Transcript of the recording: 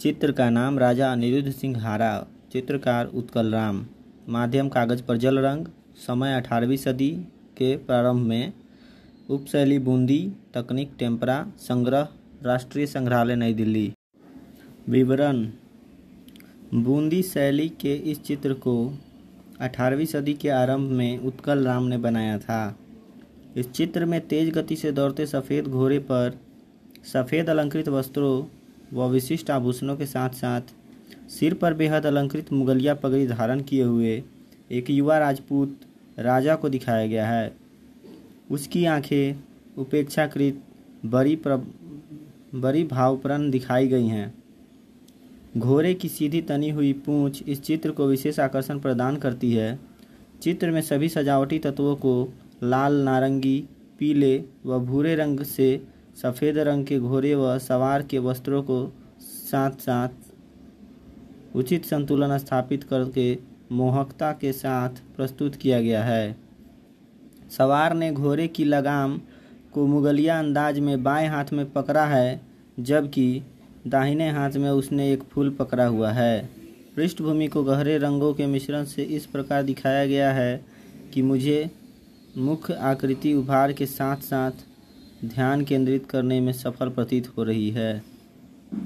चित्र का नाम राजा अनिरुद्ध सिंह हारा, चित्रकार उत्कल राम। माध्यम कागज़ पर जल रंग, समय अठारहवीं सदी के प्रारंभ में। उपशैली बूंदी, तकनीक टेम्परा, संग्रह, राष्ट्रीय संग्रहालय नई दिल्ली। विवरण। बूंदी शैली के इस चित्र को 18वीं सदी के आरंभ में उत्कल राम ने बनाया था। इस चित्र में तेज गति से दौड़ते सफ़ेद घोड़े पर सफ़ेद अलंकृत वस्त्रों व विशिष्ट आभूषणों के साथ साथ सिर पर बेहद अलंकृत मुगलिया पगड़ी धारण किए हुए एक युवा राजपूत राजा को दिखाया गया है। उसकी आँखें उपेक्षाकृत बड़ी प्र बड़ी भावप्रण दिखाई गई हैं। घोड़े की सीधी तनी हुई पूंछ इस चित्र को विशेष आकर्षण प्रदान करती है। चित्र में सभी सजावटी तत्वों को लाल, नारंगी, पीले व भूरे रंग से सफ़ेद रंग के घोड़े व सवार के वस्त्रों को साथ साथ उचित संतुलन स्थापित करके मोहकता के साथ प्रस्तुत किया गया है। सवार ने घोड़े की लगाम को मुगलिया अंदाज में बाएँ हाथ में पकड़ा है, जबकि दाहिने हाथ में उसने एक फूल पकड़ा हुआ है। पृष्ठभूमि को गहरे रंगों के मिश्रण से इस प्रकार दिखाया गया है कि मुझे मुख्य आकृति उभार के साथ साथ ध्यान केंद्रित करने में सफल प्रतीत हो रही है।